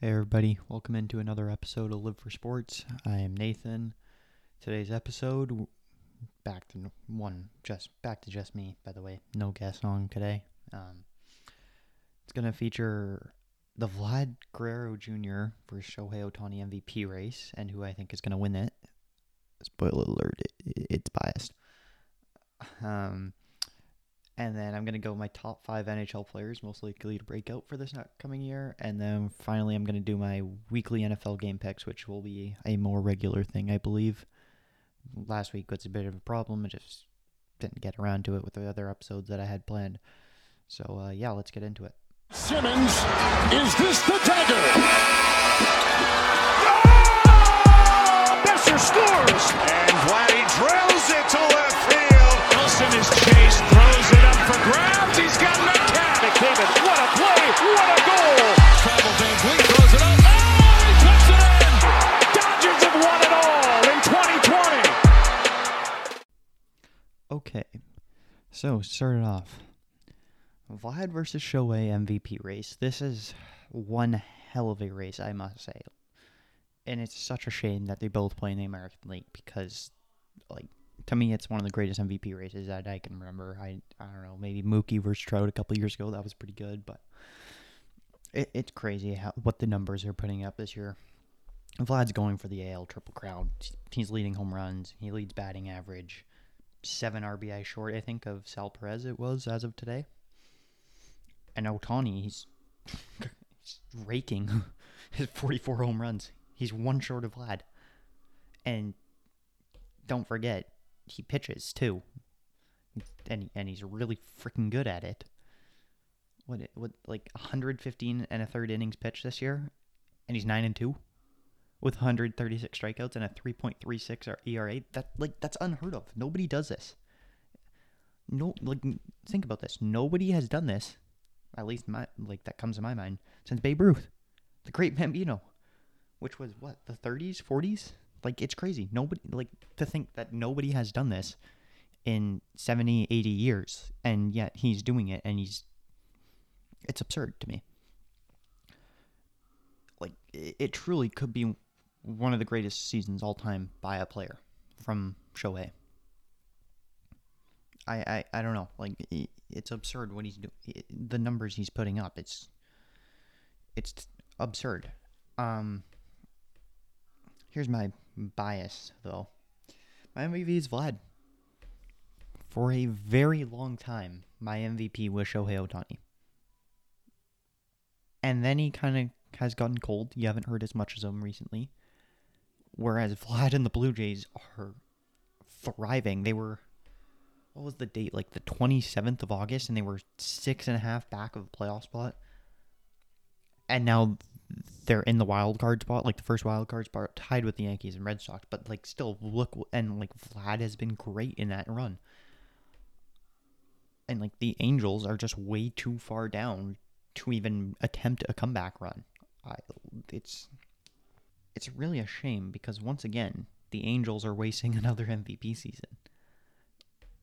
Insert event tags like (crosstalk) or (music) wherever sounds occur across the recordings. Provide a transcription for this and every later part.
Hey everybody, welcome into another episode of Live for Sports. I am Nathan. Today's episode back to one just back to just me, by the way. No guest on today. Um, it's going to feature the Vlad Guerrero Jr. versus Shohei Ohtani MVP race and who I think is going to win it. Spoiler alert, it, it's biased. Um, and then I'm going to go my top five NHL players most likely to break out for this coming year. And then finally, I'm going to do my weekly NFL game picks, which will be a more regular thing, I believe. Last week was a bit of a problem. I just didn't get around to it with the other episodes that I had planned. So, uh, yeah, let's get into it. Simmons, is this the dagger? Boeser scores! And Vladdy drills it to left field. Wilson is for grabs. He's got Metcalf. McDavid, what a play! What a goal! Travel VanVleet throws it up. Oh, he puts it in! Dodgers have won it all in 2020. Okay, so started off Vlad versus Shohei MVP race. This is one hell of a race, I must say. And it's such a shame that they both play in the American League because, like, to me, it's one of the greatest MVP races that I can remember. I I don't know, maybe Mookie versus Trout a couple years ago. That was pretty good, but it, it's crazy how what the numbers are putting up this year. Vlad's going for the AL Triple Crown. He's leading home runs. He leads batting average. Seven RBI short, I think, of Sal Perez. It was as of today. And Ohtani, he's, he's raking (laughs) his 44 home runs. He's one short of Vlad. And don't forget, he pitches too, and and he's really freaking good at it. What what like 115 and a third innings pitched this year, and he's nine and two, with 136 strikeouts and a 3.36 ERA. That like that's unheard of. Nobody does this. No, like think about this. Nobody has done this, at least my like that comes to my mind since Babe Ruth, the great Bambino, which was what the 30s, 40s. Like it's crazy. Nobody like to think that nobody has done this in 70, 80 years and yet he's doing it and he's it's absurd to me. Like it, truly could be one of the greatest seasons all time by a player from Shohei. I, I, I don't know. Like it, it's absurd what he's doing. The numbers he's putting up. It's it's absurd. Um here's my bias though. My MVP is Vlad. For a very long time, my MVP was Shohei Ohtani. And then he kind of has gotten cold. You haven't heard as much as him recently. Whereas Vlad and the Blue Jays are thriving. They were, what was the date? Like the 27th of August, and they were six and a half back of the playoff spot. And now they're in the wild card spot, like the first wild card spot, tied with the Yankees and Red Sox. But like, still look and like Vlad has been great in that run. And like the Angels are just way too far down to even attempt a comeback run. I, it's it's really a shame because once again the Angels are wasting (laughs) another MVP season.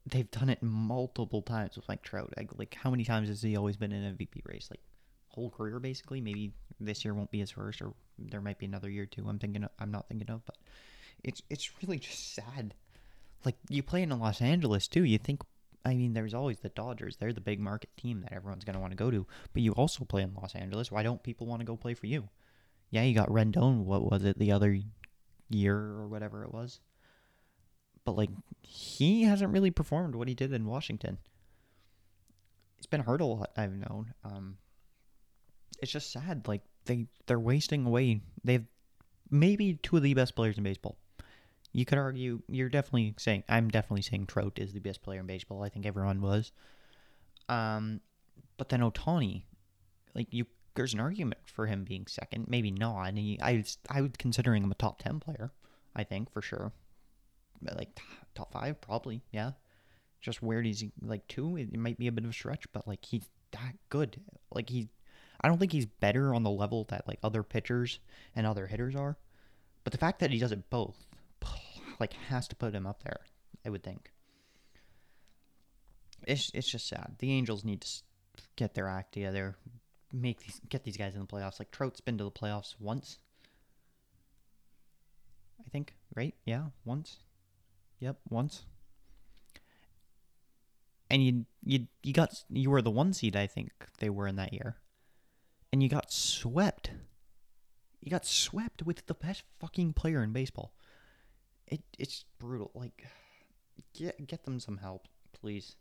They've done it multiple times with Mike Trout. Like, like how many times has he always been in MVP race? Like whole career basically. Maybe this year won't be his first, or there might be another year too. I'm thinking of, I'm not thinking of, but it's it's really just sad. Like you play in Los Angeles too. You think, I mean, there's always the Dodgers. They're the big market team that everyone's gonna want to go to. But you also play in Los Angeles. Why don't people want to go play for you? Yeah, you got Rendon. What was it the other year or whatever it was? But like he hasn't really performed what he did in Washington. It's been hurt a lot. I've known. Um, it's just sad. Like they they're wasting away. They've maybe two of the best players in baseball. You could argue you're definitely saying I'm definitely saying Trout is the best player in baseball. I think everyone was. Um, but then Ohtani, like you, there's an argument for him being second. Maybe not. And he, I I would considering him a top ten player. I think for sure. But like top five, probably. Yeah. Just where he's like two, it might be a bit of a stretch, but like he's that good. Like he I don't think he's better on the level that like other pitchers and other hitters are. But the fact that he does it both, (sighs) like, has to put him up there. I would think. It's it's just sad. The Angels need to get their act together. make these get these guys in the playoffs. Like Trout's been to the playoffs once. I think, right? Yeah, once. Yep, once. And you you you got you were the one seed I think they were in that year. And you got swept. You got swept with the best fucking player in baseball. It it's brutal. Like get get them some help, please.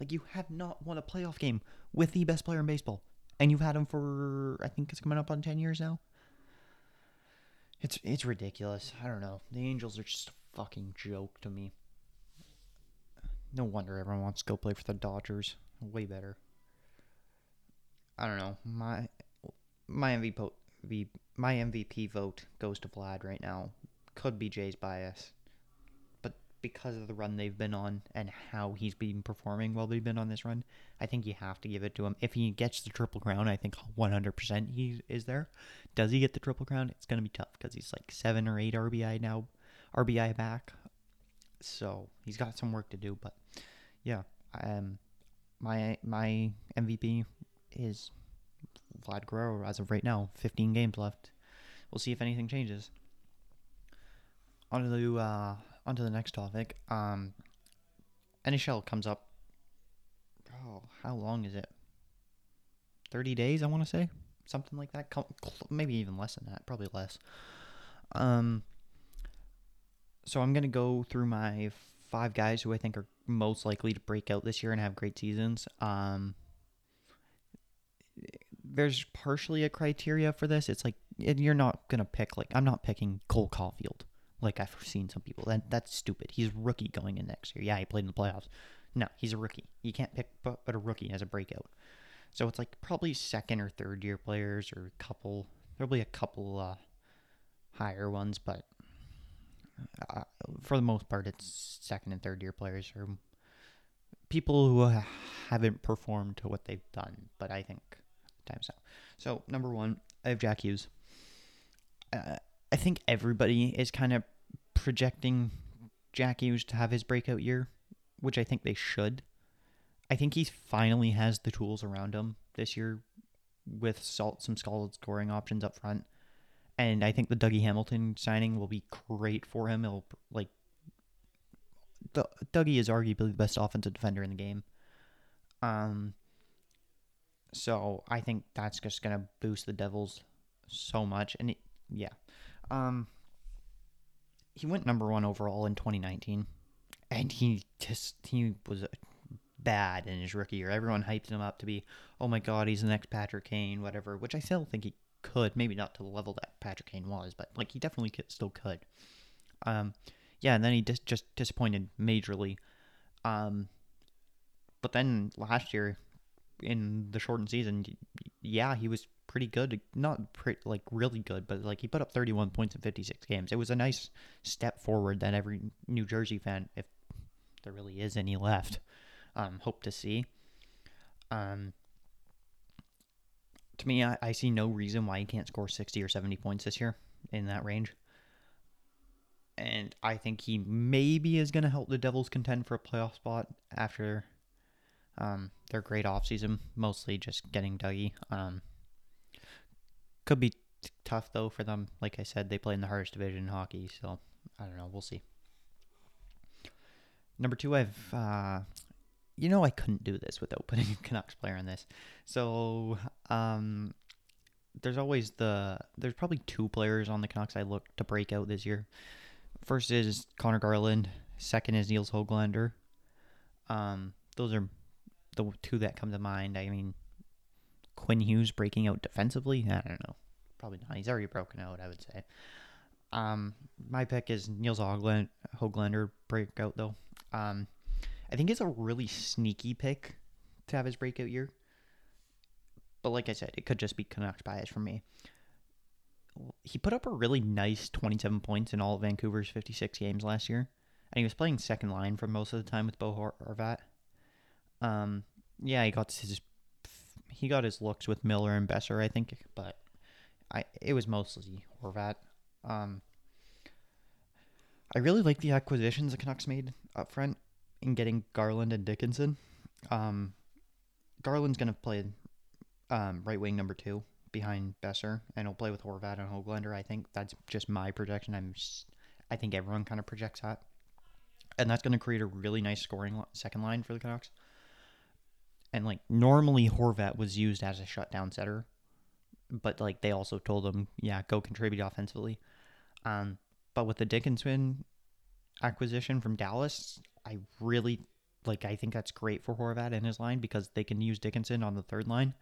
Like you have not won a playoff game with the best player in baseball, and you've had him for I think it's coming up on ten years now. It's it's ridiculous. I don't know. The Angels are just a fucking joke to me. No wonder everyone wants to go play for the Dodgers. Way better. I don't know. My my MVP my MVP vote goes to Vlad right now. Could be Jay's bias but because of the run they've been on and how he's been performing while they've been on this run, I think you have to give it to him. If he gets the triple crown, I think 100% he is there. Does he get the triple crown? It's going to be tough because he's like seven or eight RBI now, RBI back. So he's got some work to do. But yeah, um, my my MVP is Vlad Guerrero as of right now. 15 games left. We'll see if anything changes. On to uh, on to the next topic. Um, NHL comes up. Oh, how long is it? 30 days, I want to say. Something like that. Maybe even less than that. Probably less. Um, so I'm going to go through my five guys who I think are most likely to break out this year and have great seasons. Um, there's partially a criteria for this. It's like you're not to pick, like, I'm not picking Cole Caufield. like I've seen some people. That that's stupid. He's rookie going in next year. Yeah, he played in the playoffs. No, he's a rookie. You can't pick but, a rookie as a breakout. So it's like probably second or third year players or a couple. Be a couple uh, higher ones, but uh, for the most part, it's second and third year players or people who haven't performed to what they've done. But I think time's now. So number one, I have Jack Hughes. Uh, I think everybody is kind of projecting Jack Hughes to have his breakout year, which I think they should. I think he finally has the tools around him this year with salt, some solid scoring options up front. And I think the Dougie Hamilton signing will be great for him. It'll like the, Dougie is arguably the best offensive defender in the game. Um so I think that's just gonna boost the Devils so much. And it, yeah, um, he went number one overall in 2019, and he just he was bad in his rookie year. Everyone hyped him up to be, oh my god, he's the next Patrick Kane, whatever. Which I still think he could, maybe not to the level that Patrick Kane was, but like he definitely could, still could. Um, yeah, and then he dis- just disappointed majorly. Um, but then last year, in the shortened season, yeah, he was pretty good. Not pretty, like really good, but like he put up 31 points in 56 games. It was a nice step forward that every New Jersey fan, if there really is any left, um, hope to see. Um, to me, I, I see no reason why he can't score 60 or 70 points this year in that range. And I think he maybe is going to help the Devils contend for a playoff spot after um, their great offseason, mostly just getting Dougie. Um, could be t- tough though for them. Like I said, they play in the hardest division in hockey, so I don't know. We'll see. Number two, I've uh, you know I couldn't do this without (laughs) putting a Canucks player on this. So um, there's always the there's probably two players on the Canucks I look to break out this year. First is Conor Garland. Second is Nils Hoglander. Um, those are the two that come to mind. I mean, Quinn Hughes breaking out defensively? I don't know. Probably not. He's already broken out, I would say. Um, my pick is Hogland, Hoglander breakout, though. Um, I think it's a really sneaky pick to have his breakout year. But like I said, it could just be Canucks bias for me. He put up a really nice 27 points in all of Vancouver's 56 games last year. And he was playing second line for most of the time with Bo Horvat. Um, yeah, he got his he got his looks with Miller and Boeser, I think, but I it was mostly Horvat. Um, I really like the acquisitions the Canucks made up front in getting Garland and Dickinson. Um, Garland's to play um, right wing number two behind Boeser, and he'll play with Horvat and Hoglander. I think that's just my projection. I'm, s- I think everyone kind of projects that, and that's to create a really nice scoring second line for the Canucks. And like normally, Horvat was used as a shutdown setter, but like they also told him, yeah, go contribute offensively. Um, but with the Dickinson acquisition from Dallas, I really like. I think that's great for Horvat and his line because they can use Dickinson on the third line,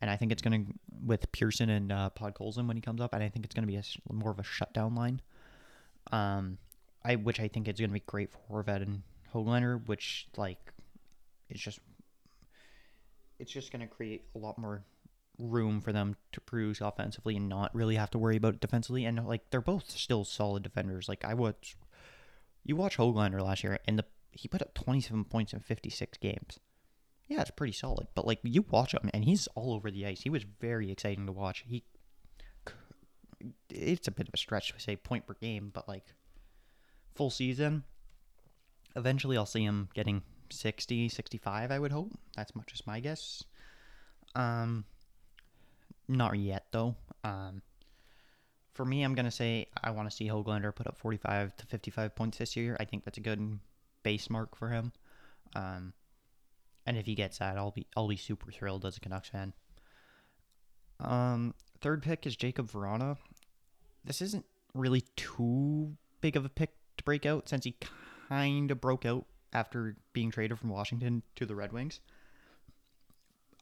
and I think it's going to with Pearson and uh, Podkolzin when he comes up, and I think it's going to be a more of a shutdown line. Um, I which I think is going to be great for Horvat and Hoglander, which like it's just it's just going to create a lot more room for them to produce offensively and not really have to worry about defensively. And like they're both still solid defenders. Like I watch, you watch Hoglander last year, and the he put up 27 points in 56 games. Yeah, it's pretty solid. But like you watch him, and he's all over the ice. He was very exciting to watch. He, it's a bit of a stretch to say point per game, but like full season. Eventually, I'll see him getting 60, 65, I would hope. That's much as my guess. Um, not yet though. Um, for me, I'm gonna say I want to see Hoglander put up 45 to 55 points this year. I think that's a good base mark for him. Um, and if he gets that, I'll be I'll be super thrilled as a Canucks fan. Um, third pick is Jacob Vrana. This isn't really too big of a pick to break out since he kind of broke out after being traded from Washington to the Red Wings.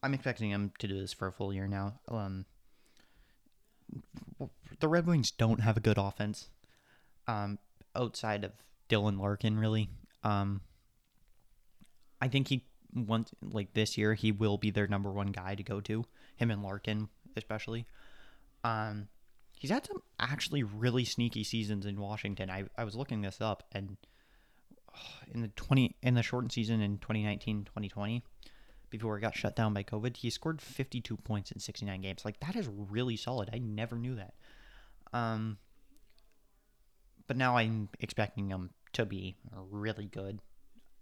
I'm expecting him to do this for a full year now. Um, the Red Wings don't have a good offense um, outside of Dylan Larkin, really. Um, I think he want like this year he will be their number one guy to go to. Him and Larkin, especially. Um, he's had some actually really sneaky seasons in Washington. I, I was looking this up and (sighs) in the 20 in the shortened season in 2019-2020 before it got shut down by COVID, he scored 52 points in 69 games. Like that is really solid. I never knew that. Um but now I'm expecting him to be really good.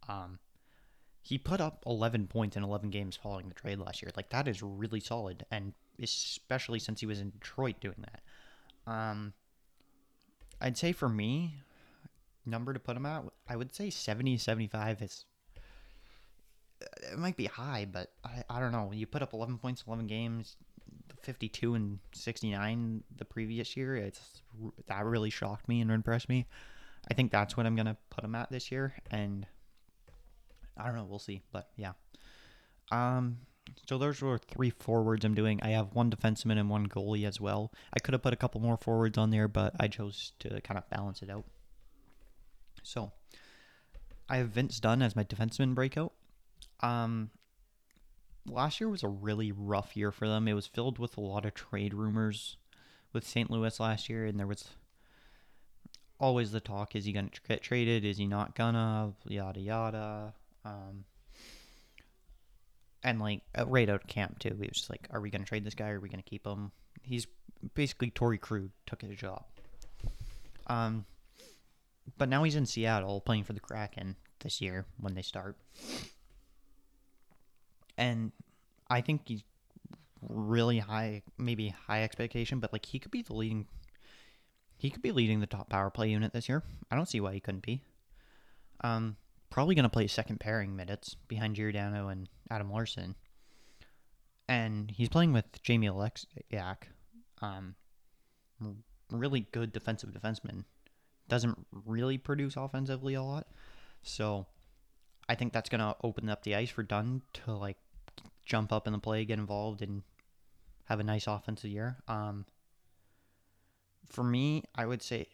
Um he put up 11 points in 11 games following the trade last year. Like that is really solid and especially since he was in Detroit doing that. Um I'd say for me, number to put them at, I would say 70 75 is it might be high, but I, I don't know. You put up 11 points, 11 games, 52 and 69 the previous year. It's that really shocked me and impressed me. I think that's what I'm gonna put him at this year, and I don't know. We'll see, but yeah. Um. So those were three forwards I'm doing. I have one defenseman and one goalie as well. I could have put a couple more forwards on there, but I chose to kind of balance it out. So I have Vince Dunn as my defenseman breakout. Um, last year was a really rough year for them. It was filled with a lot of trade rumors with St. Louis last year, and there was always the talk: is he to get traded? Is he not gonna? Yada yada. Um, and like uh, right out of camp too, he was just like, "Are we to trade this guy? Are we to keep him?" He's basically Torey Krug took his job. Um, but now he's in Seattle playing for the Kraken this year when they start. And I think he's really high, maybe high expectation, but like he could be the leading, he could be leading the top power play unit this year. I don't see why he couldn't be. Um, probably gonna play second pairing minutes behind Giordano and Adam Larsson. And he's playing with Jamie Oleksiak, um, really good defensive defenseman. Doesn't really produce offensively a lot, so I think that's gonna open up the ice for Dunn to like jump up in the play, get involved, and have a nice offensive year. Um, for me, I would say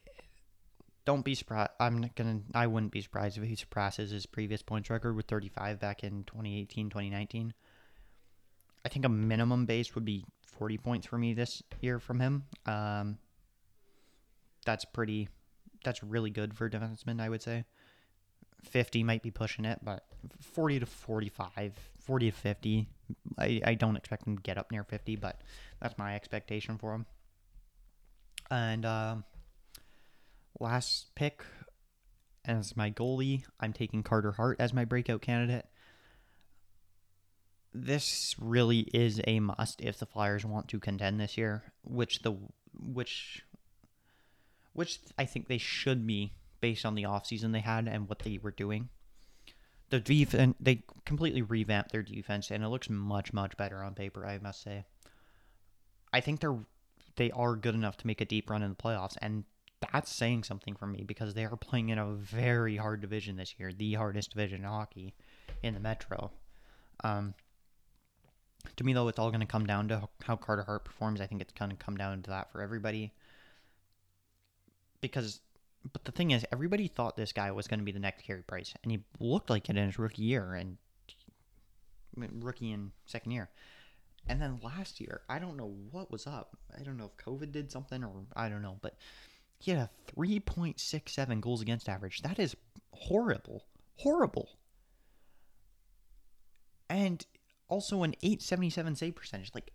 don't be surprised. I'm not gonna. I wouldn't be surprised if he surpasses his previous points record with 35 back in 2018, 2019. I think a minimum base would be 40 points for me this year from him. Um, that's pretty. That's really good for a defenseman, I would say. 50 might be pushing it, but 40 to 45, 40 to 50. I, I don't expect him to get up near 50, but that's my expectation for him. And um, last pick as my goalie, I'm taking Carter Hart as my breakout candidate. this really is a must if the Flyers want to contend this year, which the which which I think they should be based on the offseason they had and what they were doing. The defense they completely revamped their defense and it looks much much better on paper, I must say. I think they're they are good enough to make a deep run in the playoffs and that's saying something for me because they are playing in a very hard division this year, the hardest division in hockey in the Metro. Um, to me, though, it's all going to come down to how Carter Hart performs. I think it's going to come down to that for everybody. Because, but the thing is, everybody thought this guy was going to be the next Carey Price, and he looked like it in his rookie year and rookie and second year. And then last year, I don't know what was up. I don't know if COVID did something or I don't know, but he had a 3.67 goals against average. That is horrible. Horrible. And also an 877 save percentage. Like,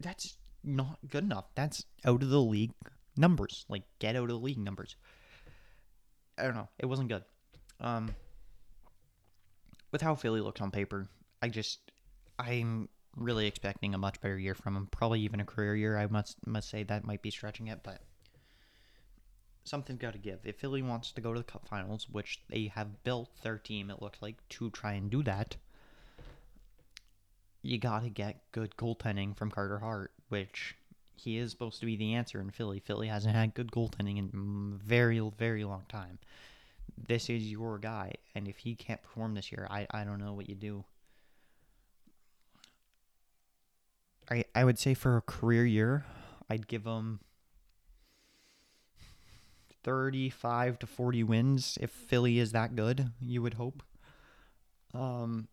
that's not good enough. That's out of the league numbers. Like, get out of the league numbers. I don't know. It wasn't good. Um, with how Philly looks on paper, I just, I'm really expecting a much better year from him. Probably even a career year. I must must say that might be stretching it, but something's got to give. If Philly wants to go to the Cup Finals, which they have built their team, it looks like to try and do that, you got to get good goaltending from Carter Hart, which he is supposed to be the answer in Philly. Philly hasn't had good goaltending in very, very long time. This is your guy, and if he can't perform this year, I, I don't know what you do. I I would say for a career year, I'd give him 35 to 40 wins if Philly is that good, you would hope. Um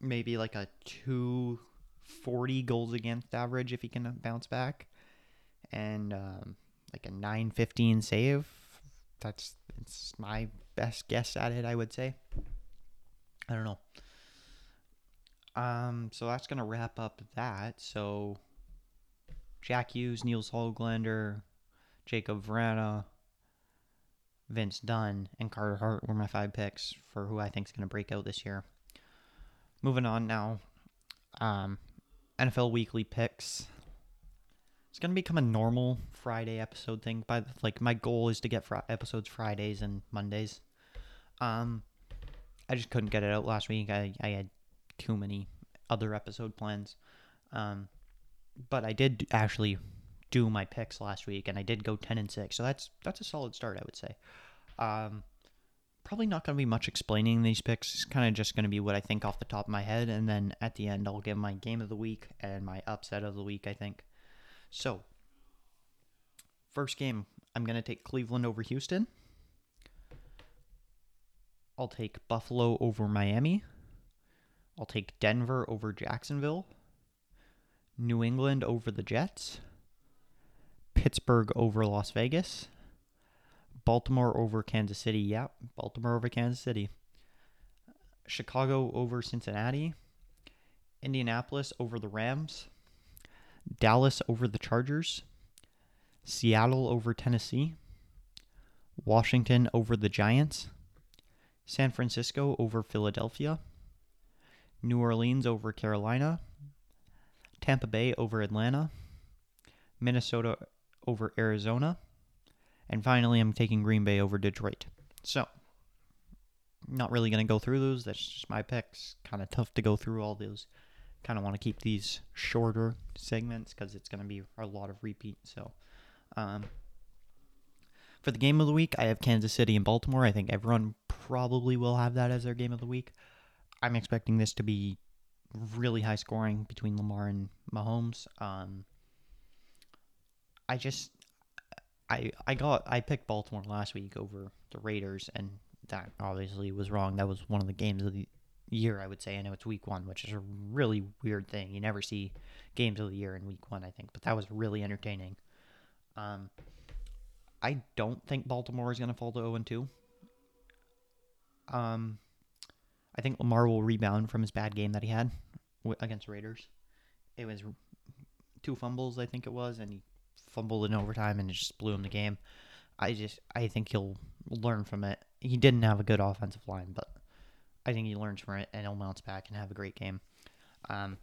maybe like a 240 goals against average if he can bounce back and um, like a 915 save. That's it's my best guess at it, I would say. I don't know. Um, so that's gonna wrap up that. So Jack Hughes, Nils Hoglander, Jacob Vrana, Vince Dunn, and Carter Hart were my five picks for who I think is gonna break out this year. Moving on now, um, NFL weekly picks. It's gonna become a normal Friday episode thing. By like, my goal is to get fr- episodes Fridays and Mondays. Um, I just couldn't get it out last week. I I had too many other episode plans. Um, but I did actually do my picks last week, and I did go ten and six. So that's that's a solid start, I would say. Um, probably not going to be much explaining these picks. It's kind of just going to be what I think off the top of my head, and then at the end, I'll give my game of the week and my upset of the week. I think. So, first game, I'm going to take Cleveland over Houston. I'll take Buffalo over Miami. I'll take Denver over Jacksonville. New England over the Jets. Pittsburgh over Las Vegas. Baltimore over Kansas City. Yeah, Baltimore over Kansas City. Chicago over Cincinnati. Indianapolis over the Rams. Dallas over the Chargers. Seattle over Tennessee. Washington over the Giants. San Francisco over Philadelphia. New Orleans over Carolina. Tampa Bay over Atlanta. Minnesota over Arizona. And finally, I'm taking Green Bay over Detroit. So, not really going to go through those. That's just my picks. Kind of tough to go through all those. Kind of want to keep these shorter segments because it's going to be a lot of repeat. So, um, for the game of the week, I have Kansas City and Baltimore. I think everyone probably will have that as their game of the week. I'm expecting this to be really high scoring between Lamar and Mahomes. Um, I just I I got I picked Baltimore last week over the Raiders, and that obviously was wrong. That was one of the games of the year, I would say. I know it's week one, which is a really weird thing. You never see games of the year in week one, I think, but that was really entertaining. Um, I don't think Baltimore is going to fall to 0 2. Um, I think Lamar will rebound from his bad game that he had against Raiders. It was two fumbles, I think it was, and he fumbled in overtime and it just blew him the game. I just I think he'll learn from it. He didn't have a good offensive line, but I think he learns from it and he'll bounce back and have a great game. Um,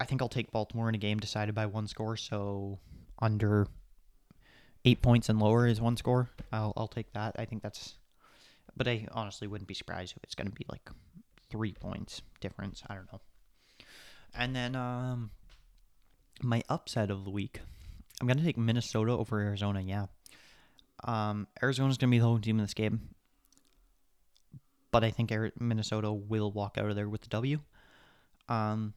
I think I'll take Baltimore in a game decided by one score, so under eight points and lower is one score. I'll I'll take that. I think that's, but I honestly wouldn't be surprised if it's going to be like three points difference. I don't know. And then um, my upset of the week, I'm gonna take Minnesota over Arizona. Yeah, um, Arizona's gonna be the home team in this game, but I think Minnesota will walk out of there with the W. Um,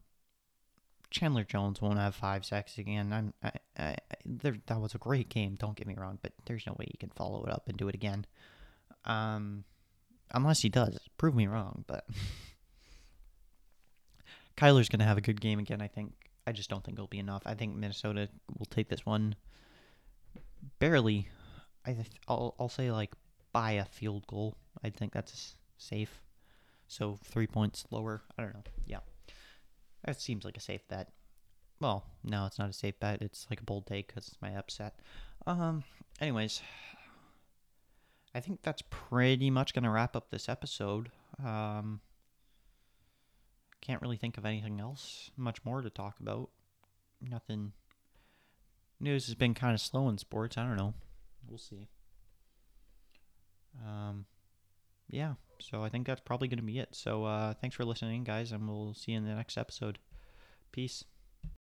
Chandler Jones won't have five sacks again. I'm, I, I, there, that was a great game. Don't get me wrong, but there's no way he can follow it up and do it again. Um, unless he does, prove me wrong. But (laughs) Kyler's gonna have a good game again. I think. I just don't think it'll be enough. I think Minnesota will take this one barely. I th- I'll I'll say like by a field goal. I think that's safe. So three points lower. I don't know. Yeah, that seems like a safe bet. Well, no, it's not a safe bet. It's like a bold take because it's my upset. Um. Anyways, I think that's pretty much gonna wrap up this episode. Um. Can't really think of anything else much more to talk about. Nothing. News has been kind of slow in sports. I don't know. We'll see. Um, yeah. So I think that's probably going to be it. So uh, thanks for listening, guys, and we'll see you in the next episode. Peace.